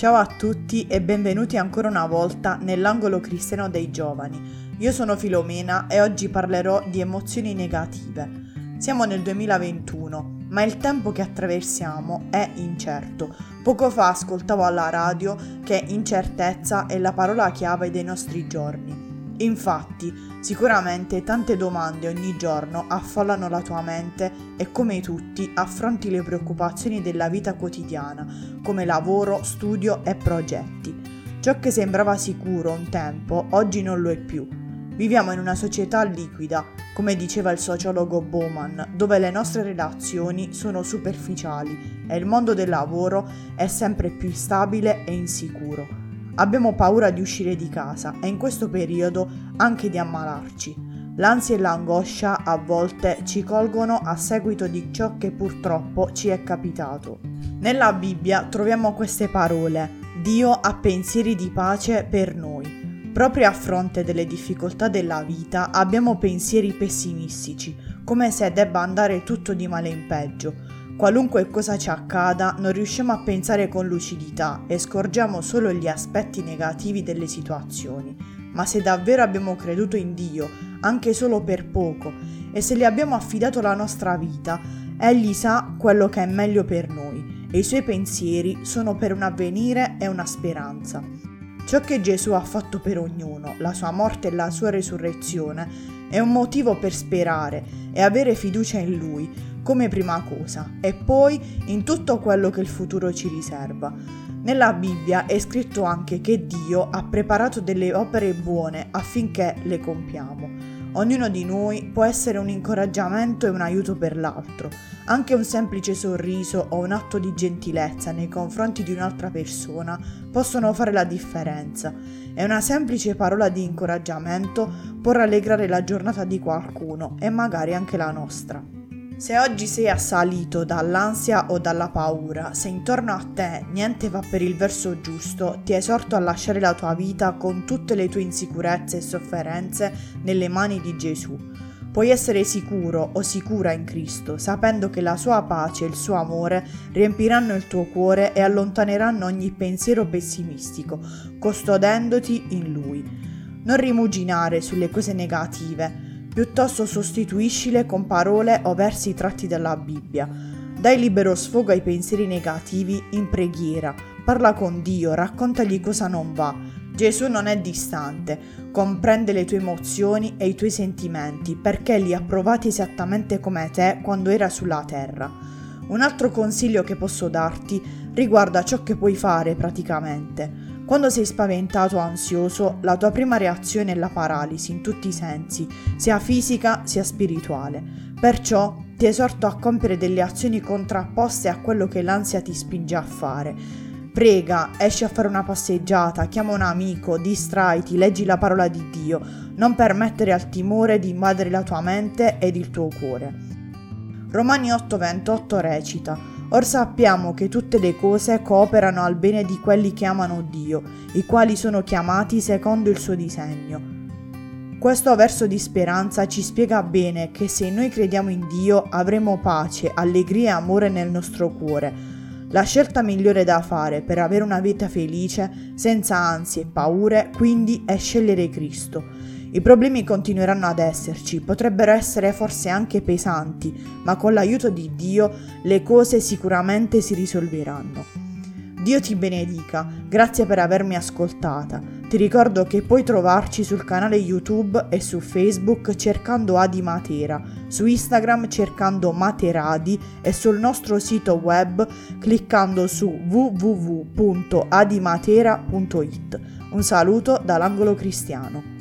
Ciao a tutti e benvenuti ancora una volta nell'angolo cristiano dei giovani. Io sono Filomena e oggi parlerò di emozioni negative. Siamo nel 2021, ma il tempo che attraversiamo è incerto. Poco fa ascoltavo alla radio che incertezza è la parola chiave dei nostri giorni. Infatti, sicuramente tante domande ogni giorno affollano la tua mente e come tutti affronti le preoccupazioni della vita quotidiana, come lavoro, studio e progetti. Ciò che sembrava sicuro un tempo, oggi non lo è più. Viviamo in una società liquida, come diceva il sociologo Bowman, dove le nostre relazioni sono superficiali e il mondo del lavoro è sempre più instabile e insicuro. Abbiamo paura di uscire di casa e in questo periodo anche di ammalarci. L'ansia e l'angoscia a volte ci colgono a seguito di ciò che purtroppo ci è capitato. Nella Bibbia troviamo queste parole: Dio ha pensieri di pace per noi. Proprio a fronte delle difficoltà della vita abbiamo pensieri pessimistici, come se debba andare tutto di male in peggio Qualunque cosa ci accada, non riusciamo a pensare con lucidità e scorgiamo solo gli aspetti negativi delle situazioni. Ma se davvero abbiamo creduto in Dio, anche solo per poco, e se gli abbiamo affidato la nostra vita, Egli sa quello che è meglio per noi e i suoi pensieri sono per un avvenire e una speranza. Ciò che Gesù ha fatto per ognuno, la sua morte e la sua resurrezione, è un motivo per sperare e avere fiducia in Lui, come prima cosa e poi in tutto quello che il futuro ci riserva. Nella Bibbia è scritto anche che Dio ha preparato delle opere buone affinché le compiamo. Ognuno di noi può essere un incoraggiamento e un aiuto per l'altro. Anche un semplice sorriso o un atto di gentilezza nei confronti di un'altra persona possono fare la differenza e una semplice parola di incoraggiamento può rallegrare la giornata di qualcuno e magari anche la nostra. Se oggi sei assalito dall'ansia o dalla paura, se intorno a te niente va per il verso giusto, ti esorto a lasciare la tua vita con tutte le tue insicurezze e sofferenze nelle mani di Gesù. Puoi essere sicuro o sicura in Cristo, sapendo che la sua pace e il suo amore riempiranno il tuo cuore e allontaneranno ogni pensiero pessimistico, custodendoti in Lui. Non rimuginare sulle cose negative, piuttosto sostituiscile con parole o versi tratti dalla Bibbia. Dai libero sfogo ai pensieri negativi in preghiera, parla con Dio, raccontagli cosa non va. Gesù non è distante, comprende le tue emozioni e i tuoi sentimenti perché li ha provati esattamente come te quando era sulla terra. Un altro consiglio che posso darti riguarda ciò che puoi fare praticamente. Quando sei spaventato o ansioso, la tua prima reazione è la paralisi in tutti i sensi, sia fisica sia spirituale. Perciò ti esorto a compiere delle azioni contrapposte a quello che l'ansia ti spinge a fare. Prega, esci a fare una passeggiata, chiama un amico, distraiti, leggi la parola di Dio. Non permettere al timore di invadere la tua mente ed il tuo cuore. Romani 8:28 recita Or sappiamo che tutte le cose cooperano al bene di quelli che amano Dio, i quali sono chiamati secondo il suo disegno. Questo verso di speranza ci spiega bene che se noi crediamo in Dio avremo pace, allegria e amore nel nostro cuore. La scelta migliore da fare per avere una vita felice, senza ansie e paure, quindi è scegliere Cristo i problemi continueranno ad esserci, potrebbero essere forse anche pesanti, ma con l'aiuto di Dio le cose sicuramente si risolveranno. Dio ti benedica, grazie per avermi ascoltata. Ti ricordo che puoi trovarci sul canale YouTube e su Facebook cercando Adi Matera, su Instagram cercando Materadi e sul nostro sito web cliccando su www.adimatera.it. Un saluto dall'angolo cristiano.